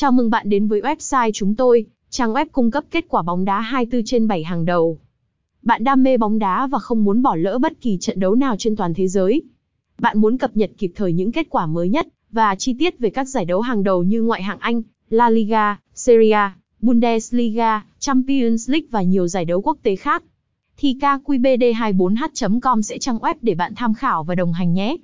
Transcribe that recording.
Chào mừng bạn đến với website chúng tôi, trang web cung cấp kết quả bóng đá 24 trên 7 hàng đầu. Bạn đam mê bóng đá và không muốn bỏ lỡ bất kỳ trận đấu nào trên toàn thế giới. Bạn muốn cập nhật kịp thời những kết quả mới nhất và chi tiết về các giải đấu hàng đầu như ngoại hạng Anh, La Liga, Serie A, Bundesliga, Champions League và nhiều giải đấu quốc tế khác. Thì KQBD24h.com sẽ trang web để bạn tham khảo và đồng hành nhé.